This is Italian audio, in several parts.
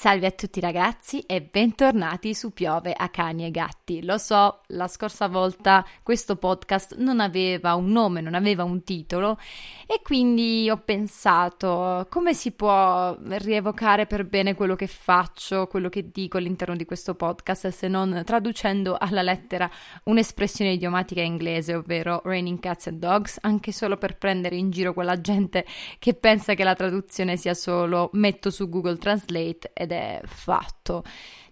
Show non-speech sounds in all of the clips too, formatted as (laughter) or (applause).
Salve a tutti ragazzi e bentornati su Piove a cani e gatti. Lo so, la scorsa volta questo podcast non aveva un nome, non aveva un titolo e quindi ho pensato come si può rievocare per bene quello che faccio, quello che dico all'interno di questo podcast se non traducendo alla lettera un'espressione idiomatica inglese, ovvero raining cats and dogs, anche solo per prendere in giro quella gente che pensa che la traduzione sia solo metto su Google Translate ed è fatto.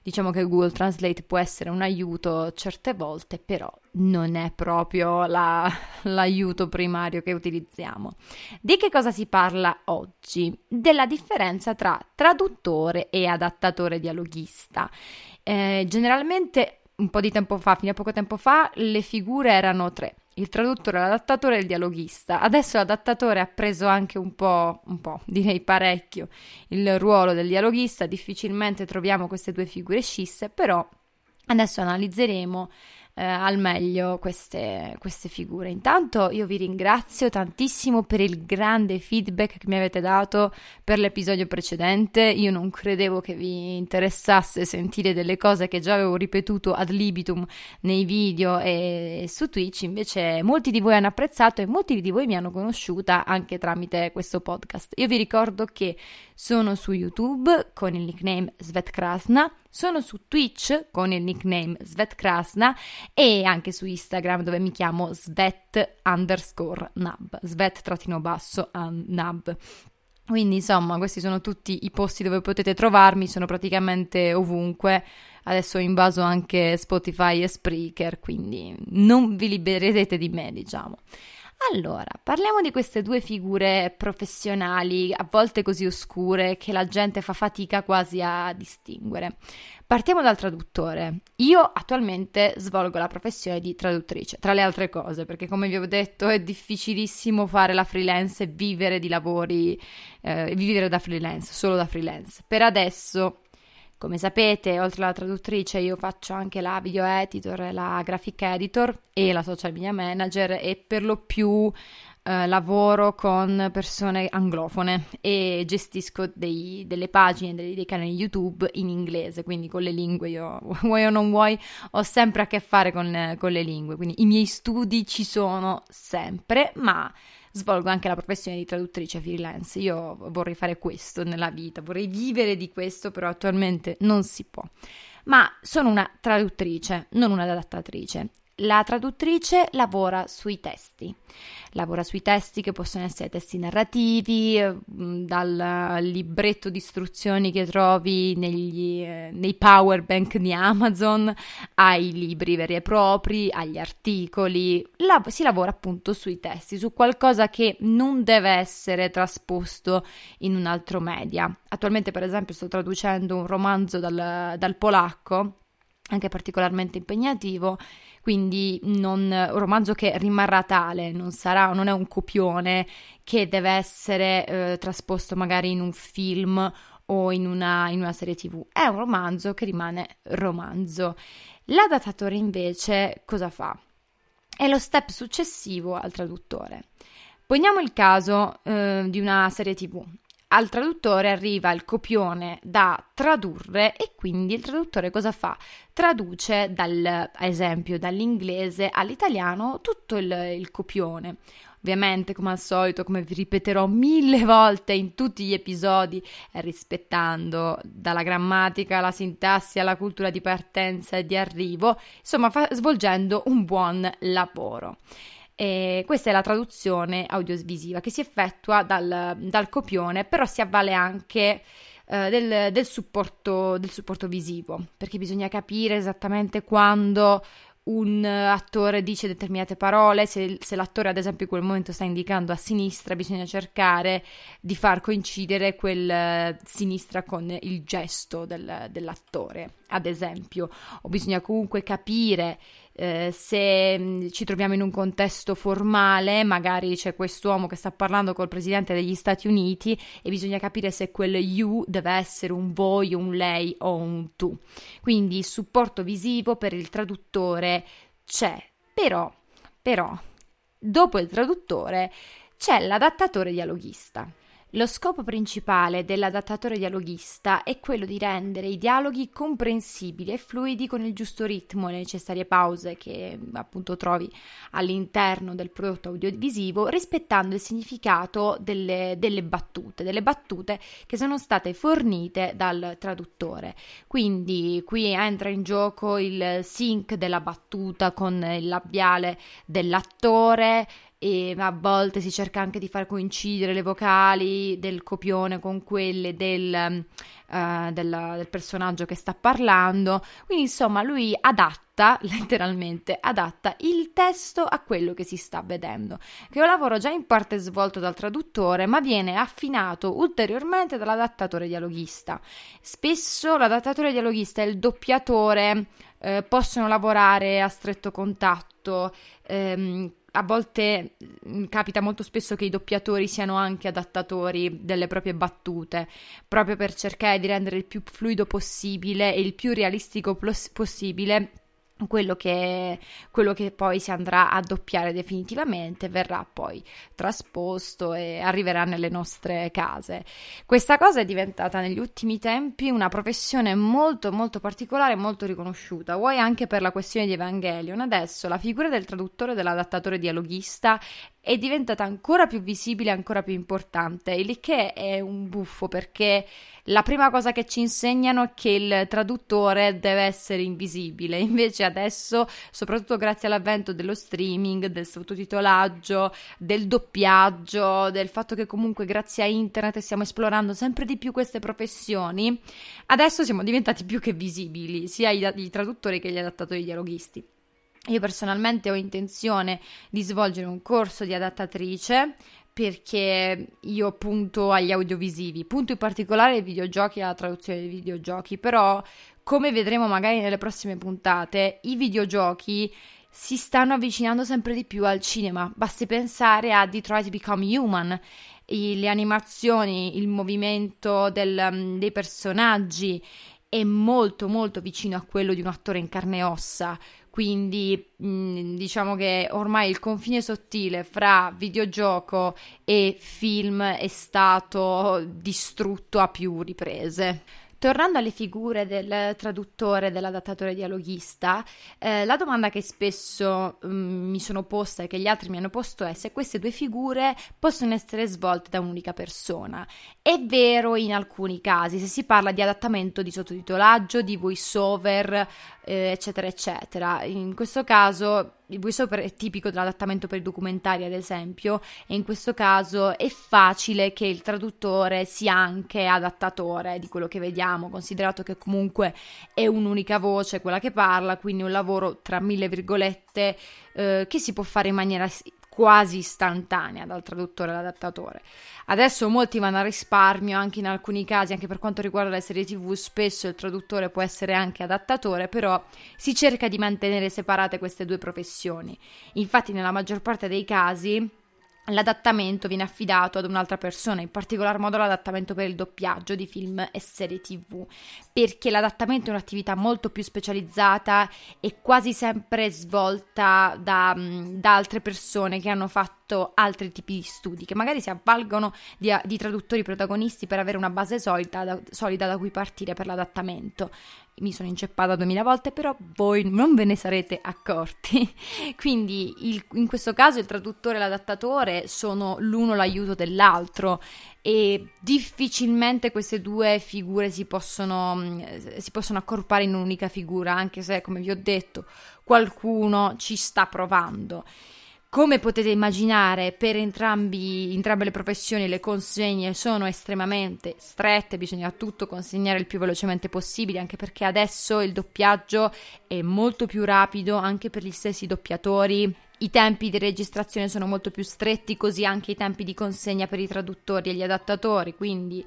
Diciamo che Google Translate può essere un aiuto certe volte, però non è proprio la, (laughs) l'aiuto primario che utilizziamo. Di che cosa si parla oggi? Della differenza tra traduttore e adattatore dialoghista. Eh, generalmente, un po' di tempo fa, fino a poco tempo fa, le figure erano tre il traduttore, l'adattatore e il dialoghista. Adesso l'adattatore ha preso anche un po', un po', direi parecchio, il ruolo del dialoghista. Difficilmente troviamo queste due figure scisse, però adesso analizzeremo eh, al meglio queste, queste figure. Intanto io vi ringrazio tantissimo per il grande feedback che mi avete dato per l'episodio precedente. Io non credevo che vi interessasse sentire delle cose che già avevo ripetuto ad libitum nei video e, su Twitch, invece molti di voi hanno apprezzato e molti di voi mi hanno conosciuta anche tramite questo podcast. Io vi ricordo che sono su YouTube con il nickname Svetkrasna, sono su Twitch con il nickname Svetkrasna e anche su Instagram dove mi chiamo Svet underscore nab, Svet trattino basso nab. Quindi insomma questi sono tutti i posti dove potete trovarmi, sono praticamente ovunque. Adesso ho invaso anche Spotify e Spreaker, quindi non vi libererete di me, diciamo. Allora, parliamo di queste due figure professionali, a volte così oscure, che la gente fa fatica quasi a distinguere. Partiamo dal traduttore. Io attualmente svolgo la professione di traduttrice, tra le altre cose, perché come vi ho detto è difficilissimo fare la freelance e vivere di lavori, eh, vivere da freelance, solo da freelance. Per adesso come sapete, oltre alla traduttrice, io faccio anche la video editor, la graphic editor e la social media manager e per lo più eh, lavoro con persone anglofone e gestisco dei, delle pagine, dei, dei, canali YouTube in inglese, quindi con le lingue io, (laughs) vuoi o non vuoi, ho sempre a che fare con, con le lingue, quindi i miei studi ci sono sempre, ma svolgo anche la professione di traduttrice freelance. Io vorrei fare questo nella vita, vorrei vivere di questo, però attualmente non si può. Ma sono una traduttrice, non una adattatrice la traduttrice lavora sui testi, lavora sui testi che possono essere testi narrativi, mm, dal libretto di istruzioni che trovi negli, eh, nei power bank di Amazon, ai libri veri e propri, agli articoli, la, si lavora appunto sui testi, su qualcosa che non deve essere trasposto in un altro media. Attualmente per esempio sto traducendo un romanzo dal, dal polacco, anche particolarmente impegnativo, quindi non, un romanzo che rimarrà tale, non sarà, non è un copione che deve essere eh, trasposto magari in un film o in una, in una serie tv, è un romanzo che rimane romanzo. L'adattatore invece cosa fa? È lo step successivo al traduttore. Poniamo il caso eh, di una serie tv al traduttore arriva il copione da tradurre e quindi il traduttore cosa fa? Traduce dal, esempio dall'inglese all'italiano tutto il, il copione. ovviamente come al solito, come vi ripeterò mille (laughs) volte in tutti gli episodi, rispettando dalla grammatica alla sintassi alla cultura di partenza e di arrivo, insomma fa- svolgendo un buon lavoro. E questa è la traduzione audiovisiva che si effettua dal, dal copione, però si avvale anche eh, del, del, supporto, del supporto visivo, perché bisogna capire esattamente quando un attore dice determinate parole, se, se, l'attore ad esempio in quel momento sta indicando a sinistra, bisogna cercare di far coincidere quel uh, sinistra con il gesto del, dell'attore, ad esempio, o bisogna comunque capire eh, se mm, ci troviamo in un contesto formale, magari c'è quest'uomo che sta parlando col presidente degli Stati Uniti e bisogna capire se quel you deve essere un voi, un lei o un tu. Quindi il supporto visivo per il traduttore c'è, però, però, dopo il traduttore c'è l'adattatore dialoghista. Lo scopo principale dell'adattatore dialoghista è quello di rendere i dialoghi comprensibili e fluidi con il giusto ritmo e le necessarie pause che appunto trovi all'interno del prodotto audiovisivo, rispettando il significato delle, delle battute, delle battute che sono state fornite dal traduttore. Quindi qui entra in gioco il sync della battuta con il labiale dell'attore, e a volte si cerca anche di far coincidere le vocali del copione con quelle del, uh, del, del personaggio che sta parlando. Quindi insomma lui adatta, (laughs) letteralmente adatta il testo a quello che si sta vedendo, che è un lavoro già in parte svolto dal traduttore, ma viene affinato ulteriormente dall'adattatore dialoghista. Spesso l'adattatore dialoghista e il doppiatore eh, possono lavorare a stretto contatto, ehm, a volte mm, capita molto spesso che i doppiatori siano anche adattatori delle proprie battute, proprio per cercare di rendere il più fluido possibile e il più realistico possibile quello che, quello che, poi si andrà a doppiare definitivamente verrà poi trasposto e arriverà nelle nostre case. Questa cosa è diventata negli ultimi tempi una professione molto molto particolare e molto riconosciuta, vuoi anche per la questione di Evangelion. Adesso la figura del traduttore e dell'adattatore dialoghista è diventata ancora più visibile, ancora più importante, il che è un buffo perché la prima cosa che ci insegnano è che il traduttore deve essere invisibile, (laughs) invece adesso, soprattutto grazie all'avvento dello streaming, del sottotitolaggio, del doppiaggio, del fatto che comunque grazie a internet stiamo esplorando sempre di più queste professioni, adesso siamo diventati più che visibili, sia i, i traduttori che gli adattatori dialoghisti. Io personalmente ho intenzione di svolgere un corso di adattatrice perché io punto agli audiovisivi, punto in particolare ai videogiochi e alla traduzione dei videogiochi, però come vedremo magari nelle prossime puntate, i videogiochi si stanno avvicinando sempre di più al cinema. Basti pensare a Detroit Become Human, le animazioni, il movimento del, dei personaggi è molto molto vicino a quello di un attore in carne e ossa quindi mh, mm, diciamo che ormai il confine sottile fra videogioco e film è stato distrutto a più riprese. Tornando alle figure del traduttore dell'adattatore dialoghista, eh, la domanda che spesso mm, mi sono posta e che gli altri mi hanno posto è se queste due figure possono essere svolte da un'unica persona. È vero in alcuni casi, se si parla di adattamento di sottotitolaggio, di voiceover, eh, eccetera, eccetera. In questo caso il voiceover è tipico dell'adattamento per i documentari, ad esempio, e in questo caso è facile che il traduttore sia anche adattatore di quello che vediamo, considerato che comunque è un'unica voce quella che parla, quindi un lavoro tra mille virgolette eh, che si può fare in maniera quasi istantanea dal traduttore all'adattatore. Adesso molti vanno a risparmio, anche in alcuni casi, anche per quanto riguarda le serie TV, spesso il traduttore può essere anche adattatore, però si cerca di mantenere separate queste due professioni. Infatti, nella maggior parte dei casi l'adattamento viene affidato ad un'altra persona, in particolar modo l'adattamento per il doppiaggio di film e serie tv, perché l'adattamento è un'attività molto più specializzata e quasi sempre svolta da, da altre persone che hanno fatto fatto altri tipi di studi che magari si avvalgono di, di traduttori protagonisti per avere una base solida da, solida da cui partire per l'adattamento. Mi sono inceppata duemila volte, però voi non ve ne sarete accorti. (laughs) Quindi il, in questo caso il traduttore e l'adattatore sono l'uno l'aiuto dell'altro e difficilmente queste due figure si possono, mm, si possono accorpare in un'unica figura, anche se, come vi ho detto, qualcuno ci sta provando. Come potete immaginare, per entrambi, entrambe le professioni le consegne sono estremamente strette, bisogna tutto consegnare il più velocemente possibile, anche perché adesso il doppiaggio è molto più rapido anche per gli stessi doppiatori. I tempi di registrazione sono molto più stretti, così anche i tempi di consegna per i traduttori e gli adattatori, quindi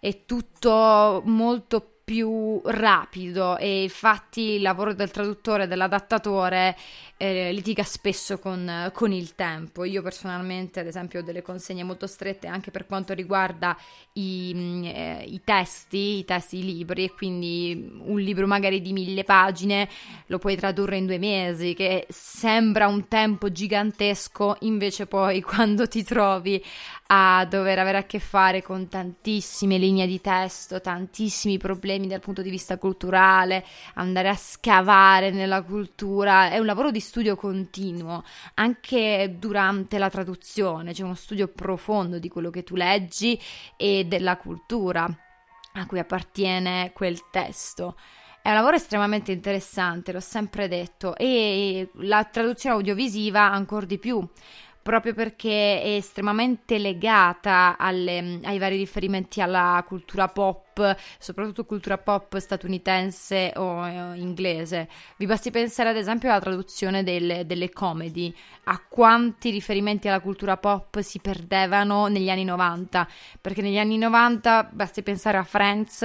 è tutto molto più più rapido e infatti il lavoro del traduttore e dell'adattatore eh, litiga spesso con, con, il tempo. Io personalmente, ad esempio, ho delle consegne molto strette anche per quanto riguarda i, mm, eh, i testi, i testi, i libri, e quindi un libro magari di mille pagine lo puoi tradurre in due mesi, che sembra un tempo gigantesco, invece poi (laughs) quando ti trovi a dover avere a che fare con tantissime linee di testo, tantissimi problemi dal punto di vista culturale, andare a scavare nella cultura, è un lavoro di studio continuo, anche durante la traduzione, c'è uno studio profondo di quello che tu leggi e della cultura a cui appartiene quel testo. È un lavoro estremamente interessante, l'ho sempre detto, e la traduzione audiovisiva ancora di più, proprio perché è estremamente legata alle, ai vari riferimenti alla cultura pop, soprattutto cultura pop statunitense o eh, inglese. Vi basti pensare ad esempio alla traduzione delle, delle comedy, a quanti riferimenti alla cultura pop si perdevano negli anni 90, perché negli anni 90 basti pensare a Friends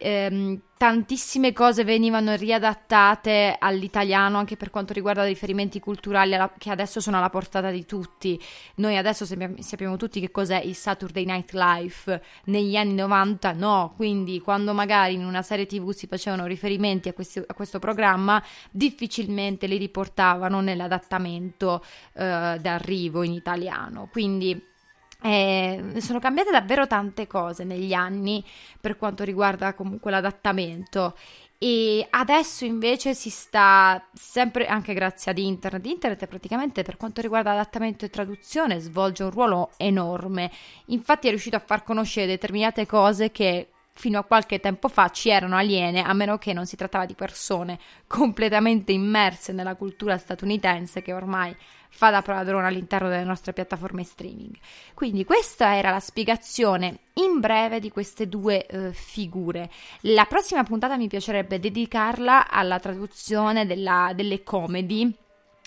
ehm, tantissime cose venivano riadattate all'italiano anche per quanto riguarda riferimenti culturali alla, che adesso sono alla portata di tutti. Noi adesso sappiamo, sappiamo, tutti che cos'è il Saturday Night Live, negli anni 90 no, quindi quando magari in una serie tv si facevano riferimenti a, questi, a questo programma difficilmente li riportavano nell'adattamento eh, d'arrivo in italiano. Quindi eh, sono cambiate davvero tante cose negli anni per quanto riguarda comunque l'adattamento e adesso invece si sta sempre anche grazie ad internet internet praticamente per quanto riguarda adattamento e traduzione svolge un ruolo enorme infatti è riuscito a far conoscere determinate cose che fino a qualche tempo fa ci erano aliene, a meno che non si trattava di persone completamente immerse nella cultura statunitense che ormai fa da padrone all'interno delle nostre piattaforme streaming. Quindi questa era la spiegazione in breve di queste due eh, figure. La prossima puntata mi piacerebbe dedicarla alla traduzione della, delle comedy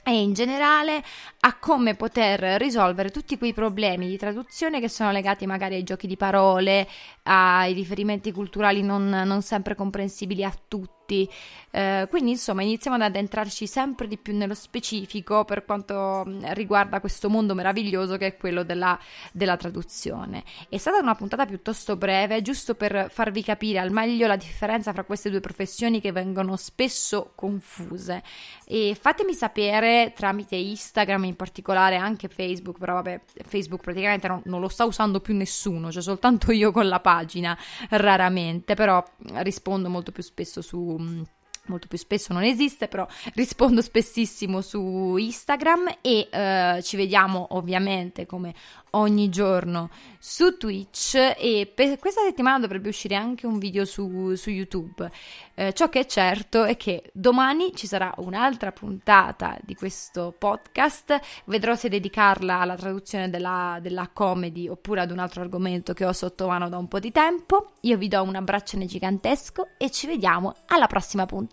e in generale a come poter risolvere tutti quei problemi di traduzione che sono legati magari ai giochi di parole, ai riferimenti culturali non, non sempre comprensibili a tutti. Eh, quindi insomma iniziamo ad addentrarci sempre di più nello specifico per quanto mm, riguarda questo mondo meraviglioso che è quello della, della traduzione. È stata una puntata piuttosto breve, giusto per farvi capire al meglio la differenza fra queste due professioni che vengono spesso confuse. E fatemi sapere tramite Instagram, in particolare anche Facebook, però vabbè, Facebook praticamente non, non lo sta usando più nessuno, cioè soltanto io con la pagina, raramente, però rispondo molto più spesso su um, molto più spesso non esiste, però rispondo spessissimo su Instagram e eh, ci vediamo ovviamente come ogni giorno su Twitch e per questa settimana dovrebbe uscire anche un video su, su YouTube. Eh, ciò che è certo è che domani ci sarà un'altra puntata di questo podcast, vedrò se dedicarla alla traduzione della, della comedy oppure ad un altro argomento che ho sotto mano da un po' di tempo. Io vi do un abbraccione gigantesco e ci vediamo alla prossima puntata.